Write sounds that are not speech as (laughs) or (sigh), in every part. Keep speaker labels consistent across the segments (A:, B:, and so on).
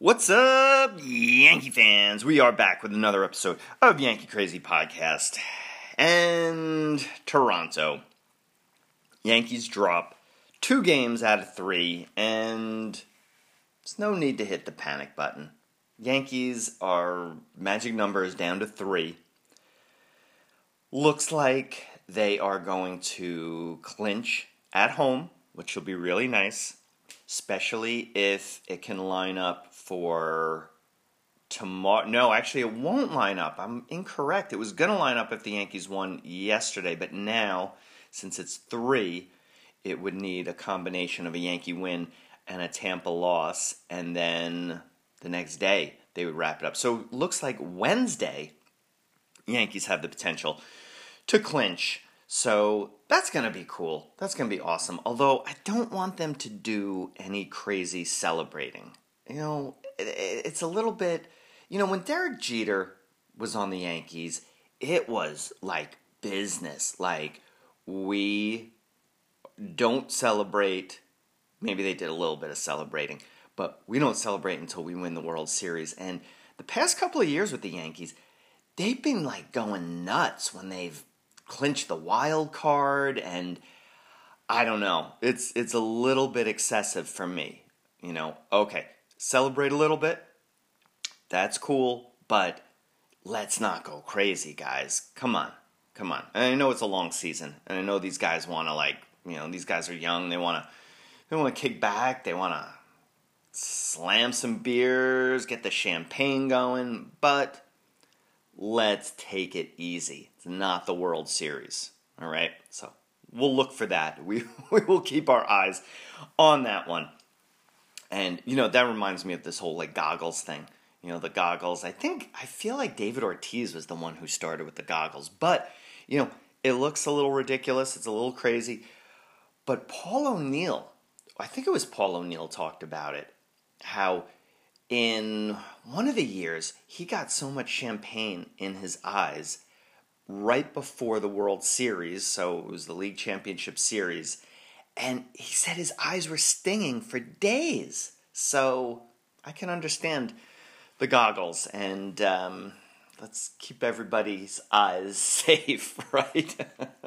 A: What's up, Yankee fans? We are back with another episode of Yankee Crazy Podcast. And Toronto. Yankees drop two games out of three, and there's no need to hit the panic button. Yankees are magic numbers down to three. Looks like they are going to clinch at home, which will be really nice, especially if it can line up for tomorrow. No, actually, it won't line up. I'm incorrect. It was going to line up if the Yankees won yesterday, but now, since it's three, it would need a combination of a Yankee win and a Tampa loss, and then the next day they would wrap it up. So it looks like Wednesday, Yankees have the potential to clinch. So that's going to be cool. That's going to be awesome. Although I don't want them to do any crazy celebrating. You know, it's a little bit, you know, when Derek Jeter was on the Yankees, it was like business. Like, we don't celebrate. Maybe they did a little bit of celebrating, but we don't celebrate until we win the World Series. And the past couple of years with the Yankees, they've been like going nuts when they've clinched the wild card and I don't know. It's it's a little bit excessive for me. You know, okay, celebrate a little bit. That's cool, but let's not go crazy, guys. Come on. Come on. And I know it's a long season, and I know these guys want to like, you know, these guys are young. They want to they want to kick back. They want to slam some beers, get the champagne going, but let's take it easy. It's not the World Series. All right? So we'll look for that. (laughs) We, we will keep our eyes on that one. And, you know, that reminds me of this whole like goggles thing. You know, the goggles. I think, I feel like David Ortiz was the one who started with the goggles. But, you know, it looks a little ridiculous. It's a little crazy. But Paul O'Neill, I think it was Paul O'Neill talked about it, how in one of the years he got so much champagne in his eyes right before the World Series, so it was the League Championship Series, and he said his eyes were stinging for days. So I can understand the goggles, and um, let's keep everybody's eyes (laughs) safe, right?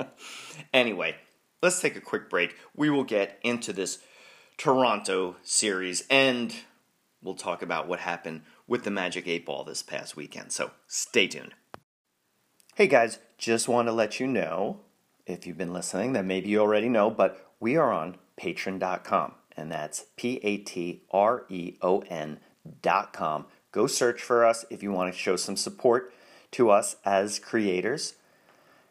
A: (laughs) anyway, let's take a quick break. We will get into this Toronto series and we'll talk about what happened with the Magic 8 Ball this past weekend. So stay tuned. Hey guys, just want to let you know, if you've been listening, that maybe you already know, but we are on patreon.com, and that's P A T R E O N.com. Go search for us if you want to show some support to us as creators.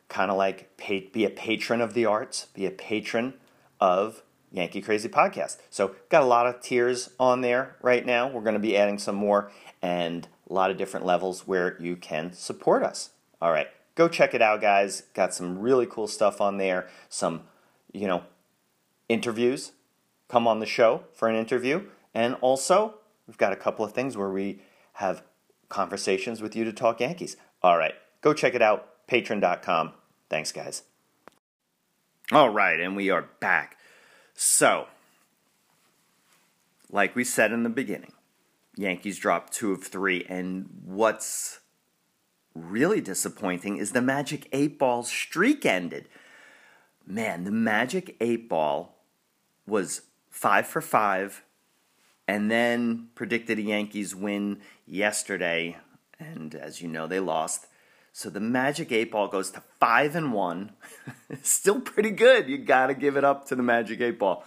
A: Kind of like pay, be a patron of the arts, be a patron of Yankee Crazy Podcast. So, got a lot of tiers on there right now. We're going to be adding some more and a lot of different levels where you can support us. All right, go check it out, guys. Got some really cool stuff on there. Some, you know, interviews. Come on the show for an interview. And also, we've got a couple of things where we have conversations with you to talk Yankees. All right, go check it out. Patreon.com. Thanks, guys. All right, and we are back. So, like we said in the beginning, Yankees dropped two of three, and what's really disappointing is the Magic 8 Ball streak ended. Man, the Magic 8 Ball was five for five, and then predicted a Yankees win yesterday, and as you know, they lost. So the Magic 8 Ball goes to 5 and 1. (laughs) Still pretty good. You got to give it up to the Magic 8 Ball.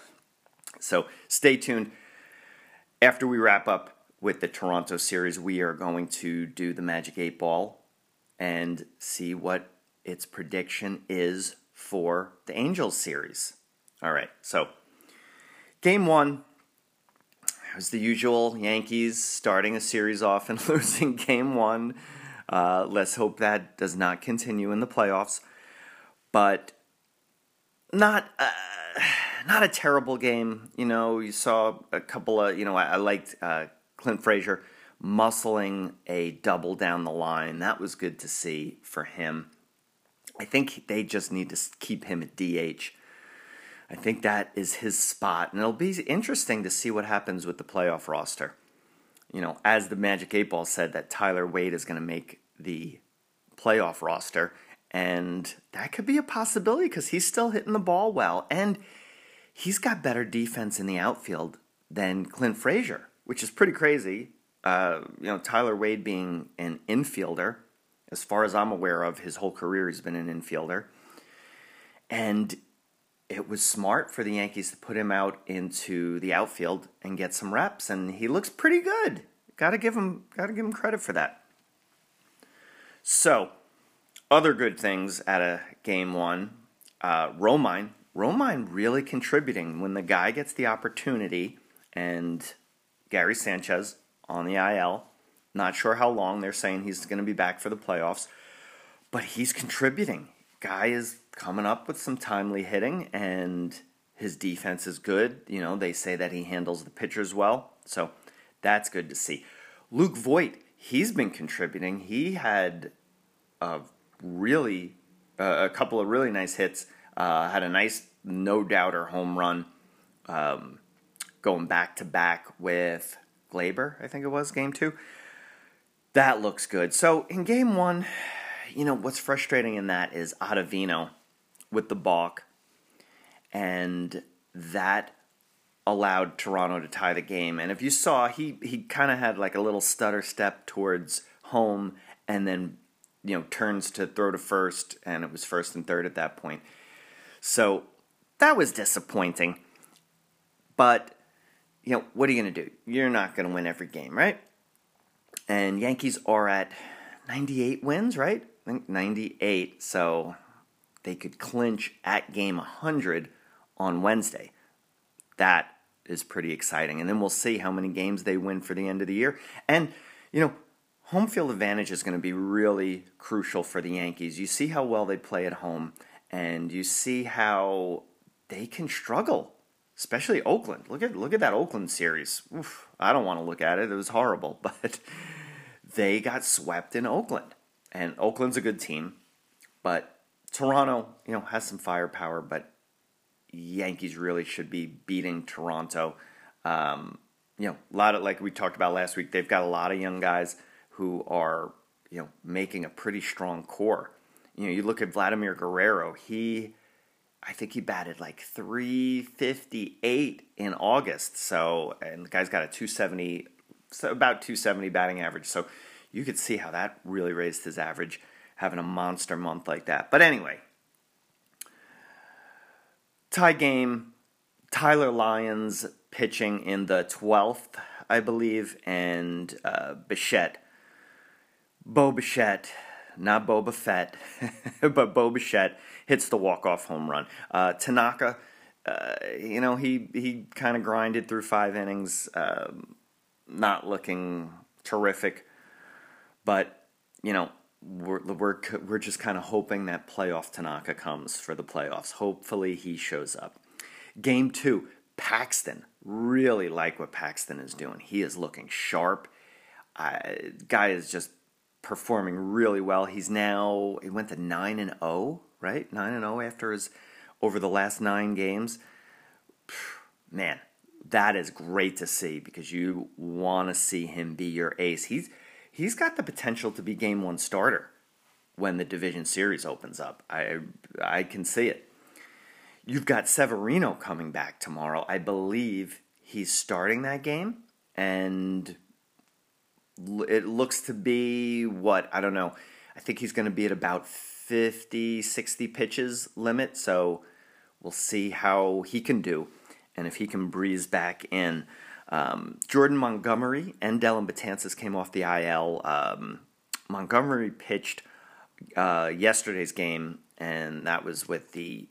A: So stay tuned. After we wrap up with the Toronto series, we are going to do the Magic 8 Ball and see what its prediction is for the Angels series. All right. So game 1 was the usual Yankees starting a series off and (laughs) losing game 1 uh, let's hope that does not continue in the playoffs. But not uh, not a terrible game. You know, you saw a couple of you know I, I liked uh, Clint Frazier muscling a double down the line. That was good to see for him. I think they just need to keep him at DH. I think that is his spot, and it'll be interesting to see what happens with the playoff roster. you know, as the Magic 8 Ball said, that Tyler Wade is going to make the playoff roster. And that could be a possibility because he's still hitting the ball well. And he's got better defense in the outfield than Clint Frazier, which is pretty crazy. Uh, you know, Tyler Wade being an infielder, as far as I'm aware of, his whole career he's been an infielder. And it was smart for the Yankees to put him out into the outfield and get some reps, and he looks pretty good. Got to give him, got to give him credit for that. So, other good things at a game one, uh, Romine. Romine really contributing when the guy gets the opportunity, and Gary Sanchez on the IL. Not sure how long. They're saying he's going to be back for the playoffs, but he's contributing. Guy is coming up with some timely hitting, and his defense is good. You know, they say that he handles the pitchers well, so that's good to see. Luke Voit, he's been contributing. He had a really uh, a couple of really nice hits. Uh, had a nice no doubter home run, um, going back to back with Gleyber. I think it was game two. That looks good. So in game one, you know what's frustrating in that is Ottavino with the balk, and that allowed Toronto to tie the game. And if you saw, he he kind of had like a little stutter step towards home, and then you know turns to throw to first, and it was first and third at that point. So that was disappointing. But you know what are you going to do? You're not going to win every game, right? And Yankees are at 98 wins, right? I think 98. So they could clinch at game 100 on Wednesday. That is pretty exciting. And then we'll see how many games they win for the end of the year. And, you know, home field advantage is going to be really crucial for the Yankees. You see how well they play at home, and you see how they can struggle, especially Oakland. Look at look at that Oakland series. Oof, I don't want to look at it. It was horrible, (laughs) but they got swept in Oakland. And Oakland's a good team, but Toronto, you know, has some firepower, but Yankees really should be beating Toronto. Um, you know, a lot of like we talked about last week, they've got a lot of young guys who are you know making a pretty strong core. You know, you look at Vladimir Guerrero, he I think he batted like 358 in August. So, and the guy's got a 270 so about 270 batting average. So, you could see how that really raised his average having a monster month like that. But anyway, tie game. Tyler Lyons pitching in the 12th, I believe, and uh, Bichette. Bo Bichette, not Boba Fett, (laughs) but Bo Bichette hits the walk-off home run. Uh, Tanaka, uh, you know, he, he kind of grinded through five innings, um, not looking terrific. But, you know, we're we're we're just kind of hoping that playoff Tanaka comes for the playoffs. Hopefully he shows up. Game 2, Paxton. Really like what Paxton is doing. He is looking sharp. Uh, guy is just performing really well. He's now he went to 9 and 0, right? 9 and 0 after his over the last 9 games. Man, that is great to see because you want to see him be your ace. He's he's got the potential to be game one starter when the division series opens up. I I can see it. You've got Severino coming back tomorrow. I believe he's starting that game, and it looks to be what I don't know. I think he's going to be at about 50, 60 pitches limit. So we'll see how he can do, and if he can breeze back in. Um, Jordan Montgomery and Dellin Betances came off the IL. Um, Montgomery pitched uh, yesterday's game, and that was with the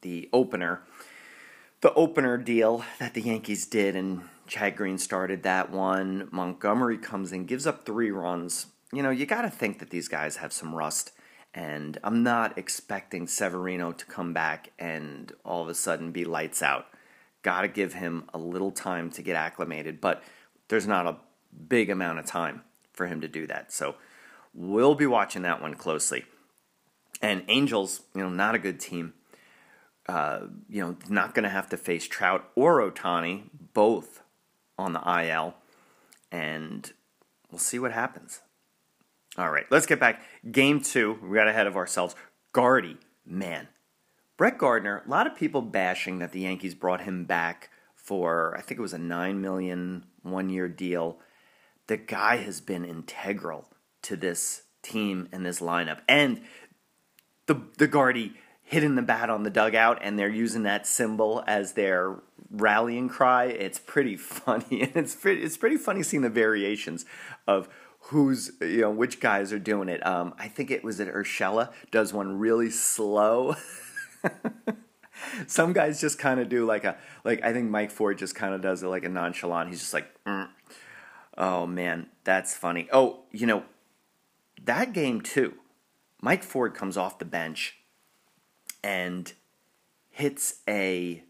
A: the opener, the opener deal that the Yankees did, and Chad Green started that one. Montgomery comes in, gives up three runs. You know, you got to think that these guys have some rust, and I'm not expecting Severino to come back and all of a sudden be lights out. Got to give him a little time to get acclimated, but there's not a big amount of time for him to do that. So we'll be watching that one closely. And Angels, you know, not a good team. Uh, you know, not going to have to face Trout or Ohtani, both on the IL. and we'll see what happens. All right, let's get back. Game two, we got ahead of ourselves. Gardy, man. Brett Gardner, a lot of people bashing that the Yankees brought him back for, I think it was a 9 million one year deal. The guy has been integral to this team and this lineup. And the, the Gardy hitting the bat on the dugout and they're using that symbol as their rallying cry. It's pretty (laughs) funny. And it's pretty, it's pretty funny seeing the variations of who's you know which guys are doing it. Um, I think it was at Urshela does one really slow. (laughs) (laughs) Some guys just kind of do like a like I think Mike Ford just kind of does it like a nonchalant. He's just like, mm. oh man, that's funny. Oh, you know that game too. Mike Ford comes off the bench and hits a,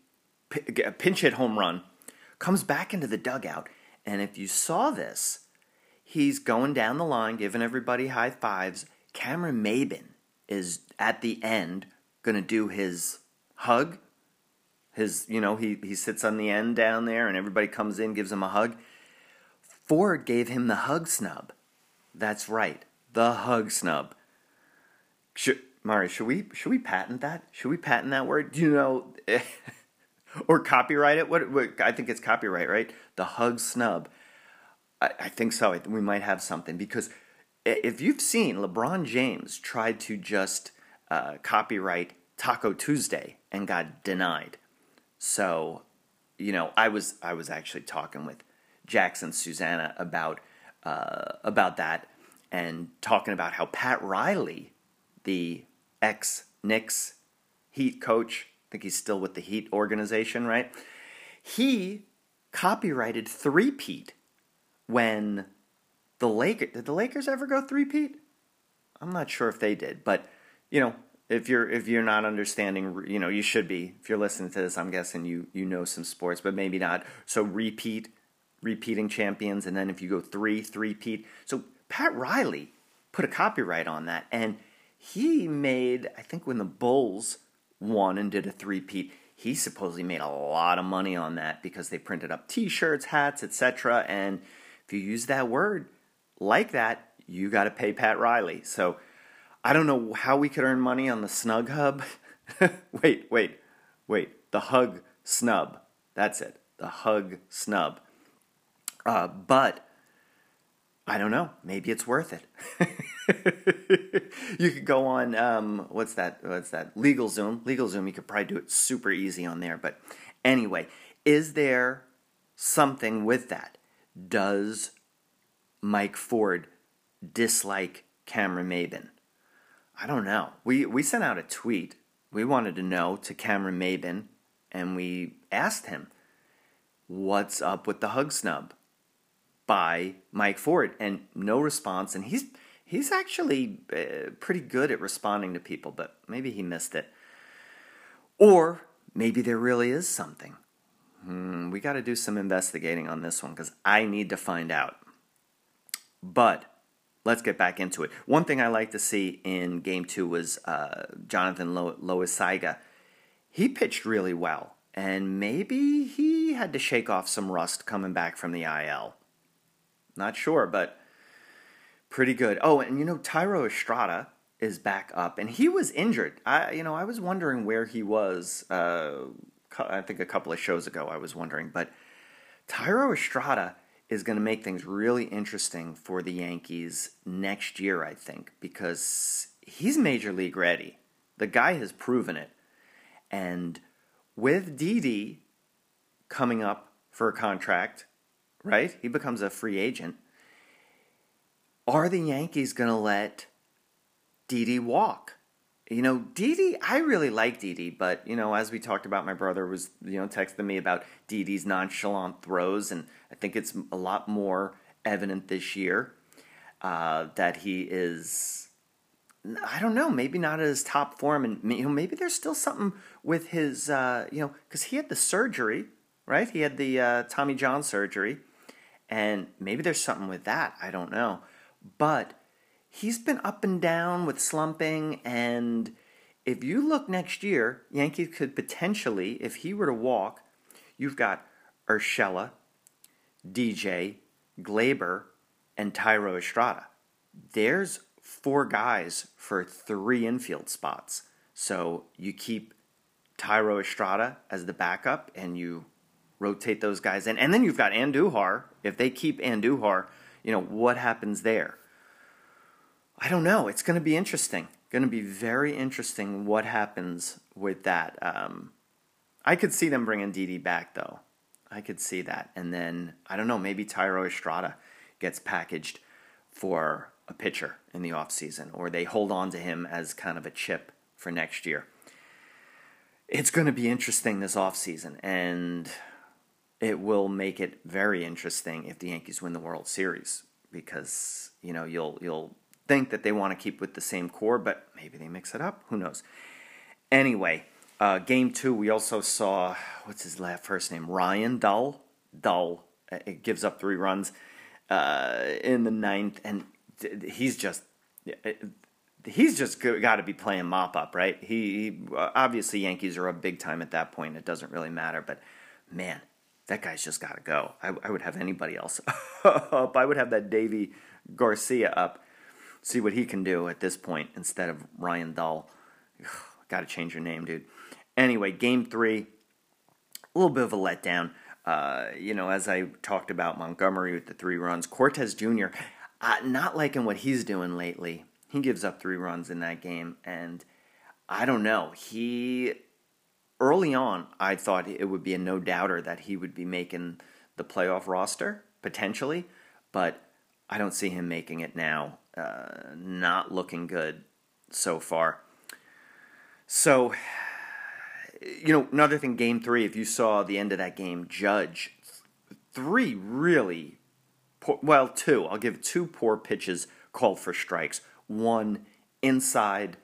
A: a pinch hit home run, comes back into the dugout, and if you saw this, he's going down the line, giving everybody high fives. Cameron Maybin is at the end going to do his hug. His, you know, he, he sits on the end down there and everybody comes in, gives him a hug. Ford gave him the hug snub. That's right, the hug snub. Should, Mari, should we should we patent that? Should we patent that word? Do you know, (laughs) or copyright it? What, what I think it's copyright, right? The hug snub. I, I think so. We might have something because if you've seen LeBron James tried to just uh, copyright Taco Tuesday and got denied. So, you know, I was I was actually talking with Jackson Susanna about uh, about that and talking about how Pat Riley, the ex Knicks Heat coach, I think he's still with the Heat organization, right? He copyrighted three-peat when the Lakers did the Lakers ever go three-peat? I'm not sure if they did, but you know, if you're if you're not understanding, you know, you should be. If you're listening to this, I'm guessing you you know some sports, but maybe not. So repeat, repeating champions, and then if you go three, three-peat. So Pat Riley put a copyright on that, and he made I think when the Bulls won and did a three-peat, he supposedly made a lot of money on that because they printed up T-shirts, hats, etc. And if you use that word like that, you got to pay Pat Riley. So I don't know how we could earn money on the Snug Hub. (laughs) wait, wait, wait. The Hug Snub. That's it. The Hug Snub. Uh, but I don't know. Maybe it's worth it. (laughs) you could go on um, what's that? What's that? Legal Zoom. Legal Zoom. You could probably do it super easy on there. But anyway, is there something with that? Does Mike Ford dislike Cameron Maybin? I don't know. We we sent out a tweet. We wanted to know to Cameron Maybin, and we asked him, "What's up with the hug snub?" by Mike Ford, and no response. And he's he's actually uh, pretty good at responding to people, but maybe he missed it, or maybe there really is something. Hmm, we got to do some investigating on this one because I need to find out. But let's get back into it. One thing I like to see in game two was uh, Jonathan Lo- Loáisiga. He pitched really well, and maybe he had to shake off some rust coming back from the IL. Not sure, but pretty good. Oh, and you know, Thairo Estrada is back up, and he was injured. I, you know, I was wondering where he was. Uh, I think a couple of shows ago, I was wondering, but Thairo Estrada is going to make things really interesting for the Yankees next year, I think, because he's major league ready. The guy has proven it. And with Didi coming up for a contract, right? He becomes a free agent. Are the Yankees going to let Didi walk? You know, Didi, I really like Didi, but you know, as we talked about, my brother was you know texting me about Didi's nonchalant throws, and I think it's a lot more evident this year uh, that he is. I don't know, maybe not at his top form, and you know, maybe there's still something with his, uh, you know, because he had the surgery, right? He had the uh, Tommy John surgery, and maybe there's something with that. I don't know, but he's been up and down with slumping. And if you look next year, Yankees could potentially, if he were to walk, you've got Urshela, DJ, Gleyber, and Thairo Estrada. There's four guys for three infield spots. So you keep Thairo Estrada as the backup and you rotate those guys in. And then you've got Andujar. If they keep Andujar, you know, what happens there? I don't know. It's going to be interesting. Going to be very interesting what happens with that. Um, I could see them bringing Didi back, though. I could see that. And then, I don't know, maybe Thairo Estrada gets packaged for a pitcher in the offseason, or they hold on to him as kind of a chip for next year. It's going to be interesting this offseason, and it will make it very interesting if the Yankees win the World Series because you know you'll you'll think that they want to keep with the same core, but maybe they mix it up. Who knows? Anyway, uh, game two, we also saw what's his last first name? Ryan Dull. Dull. It gives up three runs uh, in the ninth, and he's just he's just got to be playing mop up, right? He, he obviously Yankees are up big time at that point. It doesn't really matter, but man, that guy's just got to go. I, I, would have anybody else (laughs) up. I would have that Deivi Garcia up. See what he can do at this point instead of Ryan Dull. got to change your name, dude. Anyway, game three, a little bit of a letdown. Uh, you know, as I talked about Montgomery with the three runs, Cortes Jr. Uh, not liking what he's doing lately. He gives up three runs in that game, and I don't know. He early on, I thought it would be a no doubter that he would be making the playoff roster potentially, but I don't see him making it now. Uh, not looking good so far. So, you know, another thing, game three, if you saw the end of that game, Judge, three really, poor, well, two, I'll give two poor pitches called for strikes. One inside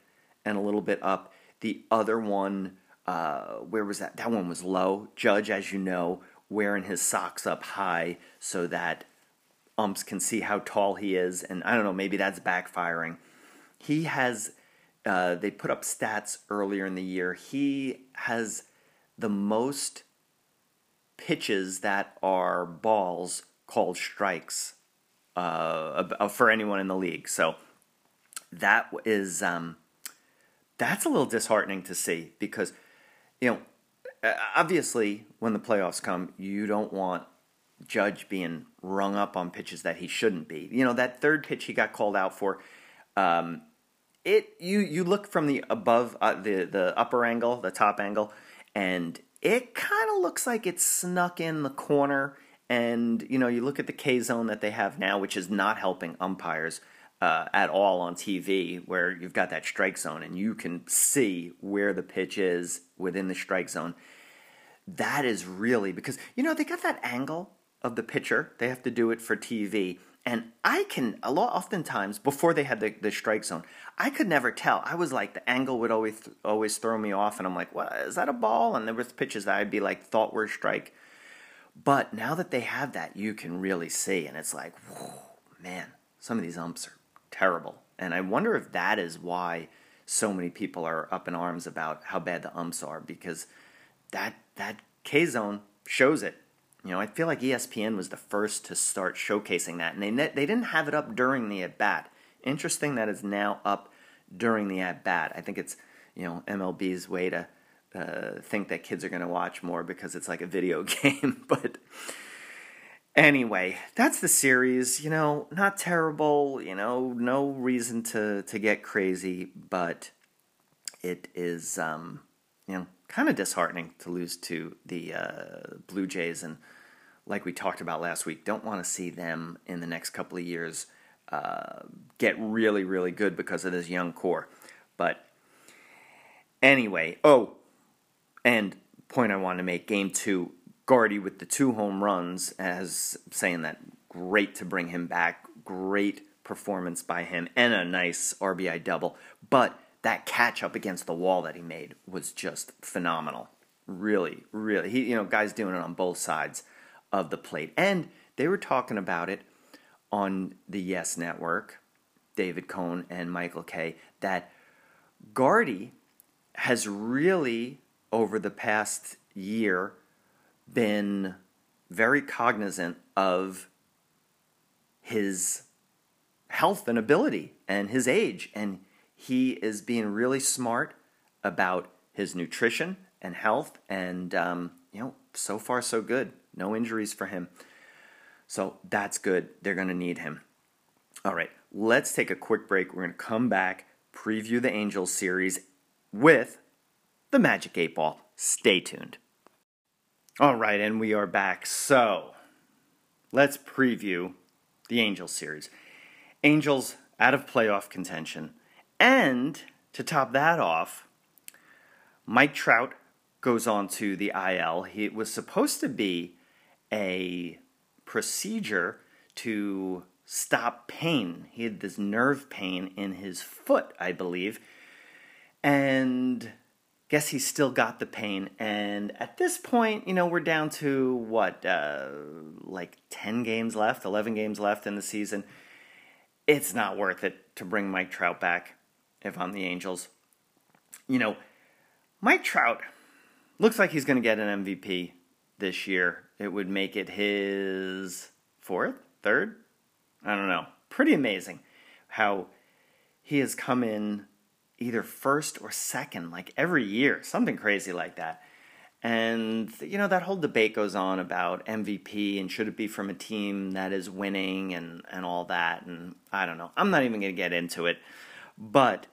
A: and a little bit up, the other one uh, where was that? That one was low. Judge, as you know, wearing his socks up high so that umps can see how tall he is. And I don't know, maybe that's backfiring. He has, uh, they put up stats earlier in the year. He has the most pitches that are balls called strikes uh, for anyone in the league. So that is um, that's a little disheartening to see because you know, uh, obviously, when the playoffs come, you don't want Judge being rung up on pitches that he shouldn't be. You know, that third pitch he got called out for, um, it you you look from the above uh, the the upper angle, the top angle, and it kind of looks like it's snuck in the corner. And you know, you look at the K zone that they have now, which is not helping umpires uh, at all on TV, where you've got that strike zone and you can see where the pitch is within the strike zone. That is really because you know they got that angle of the pitcher. They have to do it for TV, and I can a lot oftentimes before they had the, the strike zone, I could never tell. I was like the angle would always always throw me off, and I'm like, "What is that a ball?" And there was pitches that I'd be like thought were strike. But now that they have that, you can really see, and it's like, whoa, man, some of these umps are terrible. And I wonder if that is why so many people are up in arms about how bad the umps are because that that K zone shows it. You know, I feel like ESPN was the first to start showcasing that, and they they didn't have it up during the at bat. Interesting that it's now up during the at bat. I think it's you know MLB's way to uh, think that kids are going to watch more because it's like a video (laughs) game, but Anyway, that's the series. You know, not terrible. You know, no reason to to get crazy, but it is um, you know kind of disheartening to lose to the uh, Blue Jays, and like we talked about last week, don't want to see them in the next couple of years uh, get really really good because of this young core. But anyway, oh, and point I want to make: Game two Gardy with the two home runs as saying that great to bring him back, great performance by him, and a nice RBI double. But that catch up against the wall that he made was just phenomenal. Really, really. He, you know, guys doing it on both sides of the plate. And they were talking about it on the Yes Network, David Cone and Michael Kay, that Gardy has really, over the past year, been very cognizant of his health and ability and his age. And he is being really smart about his nutrition and health. And, um, you know, so far, so good. No injuries for him. So that's good. They're going to need him. All right, let's take a quick break. We're going to come back, preview the Angels series with the Magic 8 Ball. Stay tuned. All right, and we are back. So let's preview the Angels series. Angels out of playoff contention. And to top that off, Mike Trout goes on to the IL. He was supposed to be a procedure to stop pain. He had this nerve pain in his foot, I believe. And guess he still got the pain. And at this point, you know, we're down to what, uh, like 10 games left, 11 games left in the season. It's not worth it to bring Mike Trout back if I'm the Angels. You know, Mike Trout looks like he's going to get an MVP this year. It would make it his fourth, third, I don't know. Pretty amazing how he has come in either first or second, like every year, something crazy like that. And, you know, that whole debate goes on about MVP and should it be from a team that is winning and, and all that. And I don't know. I'm not even going to get into it. But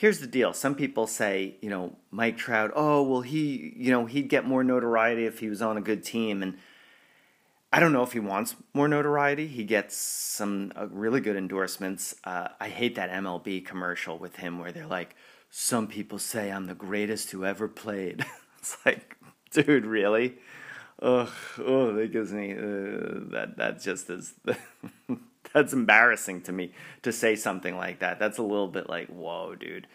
A: here's the deal. Some people say, you know, Mike Trout, oh, well, he, you know, he'd get more notoriety if he was on a good team. And I don't know if he wants more notoriety. He gets some uh, really good endorsements. Uh, I hate that MLB commercial with him where they're like, "Some people say I'm the greatest who ever played." (laughs) it's like, dude, really? Ugh, oh, that gives me uh, that. That just is. (laughs) (laughs) that's embarrassing to me to say something like that. That's a little bit like, whoa, dude.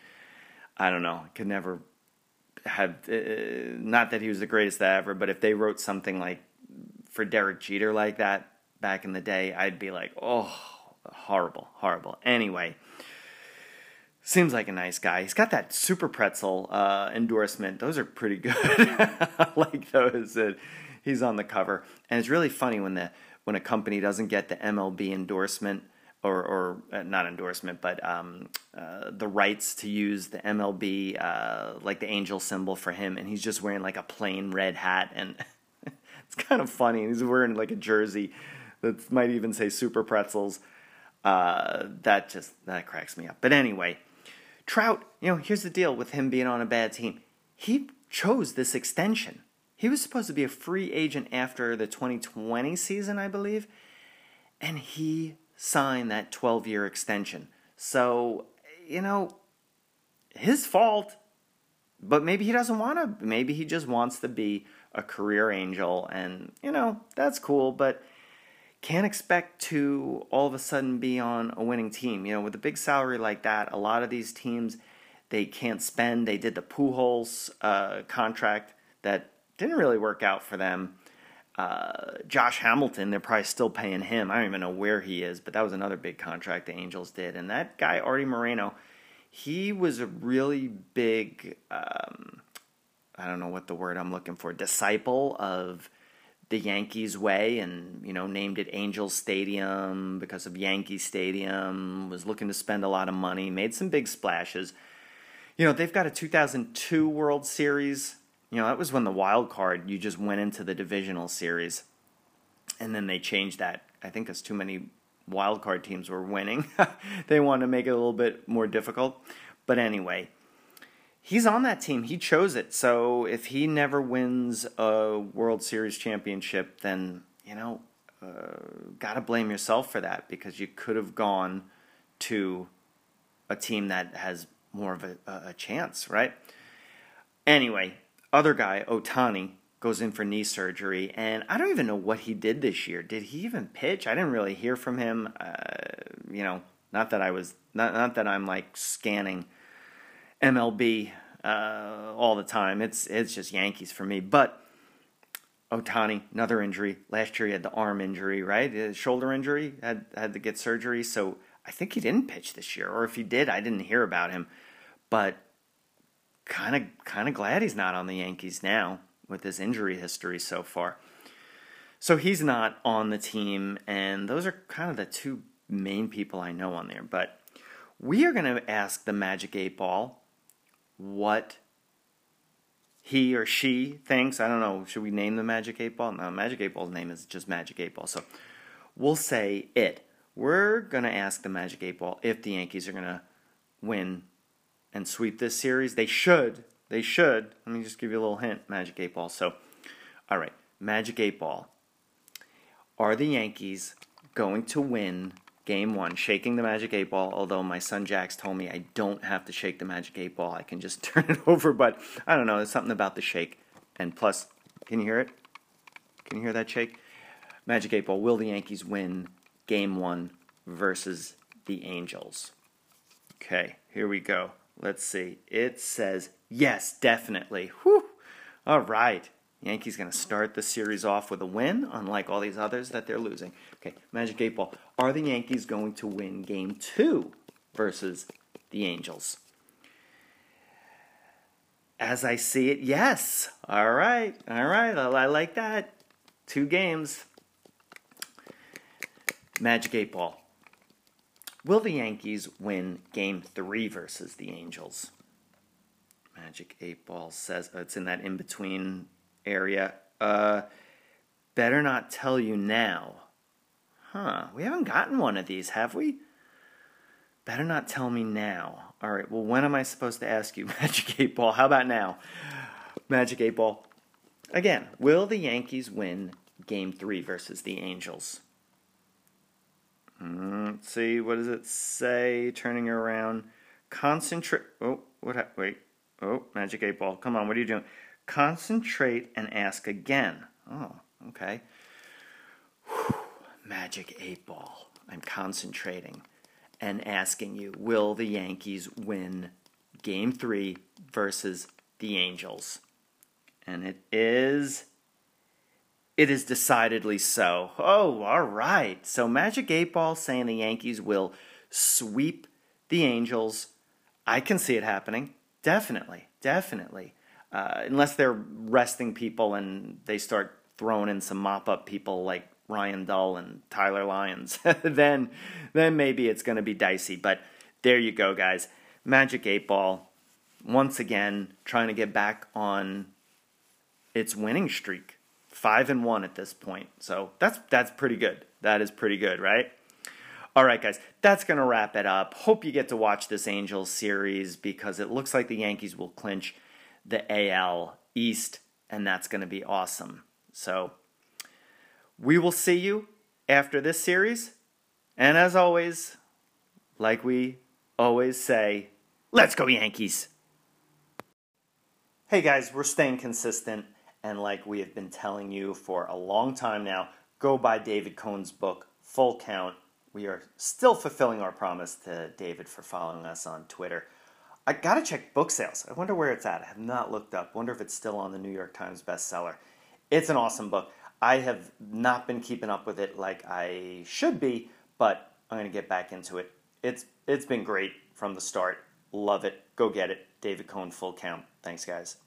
A: I don't know. Could never have. Uh, not that he was the greatest ever, but if they wrote something like for Derek Jeter like that back in the day, I'd be like, oh, horrible, horrible. Anyway, seems like a nice guy. He's got that super pretzel uh, endorsement. Those are pretty (laughs) good. Like those. Uh, he's on the cover, and it's really funny when the when a company doesn't get the MLB endorsement or, or uh, not endorsement, but um, uh, the rights to use the MLB, uh, like the angel symbol for him, and he's just wearing like a plain red hat, and (laughs) it's kind of funny. He's wearing like a jersey that might even say Super Pretzels. Uh, that just that cracks me up. But anyway, Trout, you know, here's the deal with him being on a bad team. He chose this extension. He was supposed to be a free agent after the 2020 season, I believe, and he signed that 12 year extension. So, you know, his fault, but maybe he doesn't want to. Maybe he just wants to be a career angel, and you know that's cool, but can't expect to all of a sudden be on a winning team. You know, with a big salary like that, a lot of these teams they can't spend. They did the Pujols uh, contract that didn't really work out for them. Uh, Josh Hamilton, they're probably still paying him. I don't even know where he is, but that was another big contract the Angels did. And that guy, Artie Moreno, he was a really big um, I don't know what the word I'm looking for, disciple of the Yankees way and, you know, named it Angels Stadium because of Yankee Stadium, was looking to spend a lot of money, made some big splashes. You know, they've got a 2002 World Series. You know, that was when the wild card, you just went into the divisional series. And then they changed that, I think, because too many wild card teams were winning. (laughs) they wanted to make it a little bit more difficult. But anyway, he's on that team. He chose it. So if he never wins a World Series championship, then, you know, uh, got to blame yourself for that because you could have gone to a team that has more of a, a chance, right? Anyway, other guy, Ohtani, goes in for knee surgery, and I don't even know what he did this year. Did he even pitch? I didn't really hear from him. Uh, you know, not that I was, not, not that I'm like scanning MLB uh, all the time. It's it's just Yankees for me. But Ohtani, another injury. Last year he had the arm injury, right? His shoulder injury, had had to get surgery. So I think he didn't pitch this year, or if he did, I didn't hear about him. But kind of kind of glad he's not on the Yankees now with his injury history so far. So he's not on the team, and those are kind of the two main people I know on there. But we are going to ask the Magic 8 Ball what he or she thinks. I don't know. Should we name the Magic 8 Ball? No, Magic 8 Ball's name is just Magic 8 Ball. So we'll say it. We're going to ask the Magic 8 Ball if the Yankees are going to win and sweep this series. They should. They should. Let me just give you a little hint Magic 8 Ball. So, all right, Magic 8 Ball. Are the Yankees going to win game one? Shaking the Magic 8 Ball, although my son Jax told me I don't have to shake the Magic 8 Ball. I can just (laughs) turn it over, but I don't know. There's something about the shake. And plus, can you hear it? Can you hear that shake? Magic 8 Ball. Will the Yankees win game one versus the Angels. Okay, here we go. Let's see. It says yes, definitely. Whew. All right. Yankees going to start the series off with a win, unlike all these others that they're losing. Okay, Magic 8 Ball. Are the Yankees going to win game two versus the Angels? As I see it, yes. All right, all right. I, I like that. Two games. Magic 8 Ball. Will the Yankees win game three versus the Angels? Magic 8 Ball says oh, it's in that in between area. Uh, better not tell you now. Huh, we haven't gotten one of these, have we? Better not tell me now. All right, well, when am I supposed to ask you, (laughs) Magic 8 Ball? How about now? Magic 8 Ball. Again, will the Yankees win game three versus the Angels? Mm, let's see, what does it say? Turning around. Concentrate. Oh, what? Ha- wait. Oh, Magic 8 Ball. Come on, what are you doing? Concentrate and ask again. Oh, okay. Whew. Magic 8 Ball. I'm concentrating and asking you will the Yankees win game three versus the Angels? And it is it is decidedly so. Oh, all right. So Magic 8 Ball saying the Yankees will sweep the Angels. I can see it happening. Definitely. Definitely. Uh, unless they're resting people and they start throwing in some mop up people like Ryan Dull and Tyler Lyons, (laughs) then then maybe it's going to be dicey. But there you go, guys. Magic 8 Ball once again trying to get back on its winning streak five and one at this point. So that's that's pretty good. That is pretty good, right? All right, guys, that's going to wrap it up. Hope you get to watch this Angels series because it looks like the Yankees will clinch the AL East, and that's going to be awesome. So we will see you after this series. And as always, like we always say, let's go, Yankees! Hey guys, we're staying consistent and like we have been telling you for a long time now, go buy David Cone's book, Full Count. We are still fulfilling our promise to David for following us on Twitter. I gotta check book sales. I wonder where it's at. I have not looked up. Wonder if it's still on the New York Times bestseller. It's an awesome book. I have not been keeping up with it like I should be, but I'm gonna get back into it. It's it's been great from the start. Love it. Go get it. David Cone Full Count. Thanks, guys.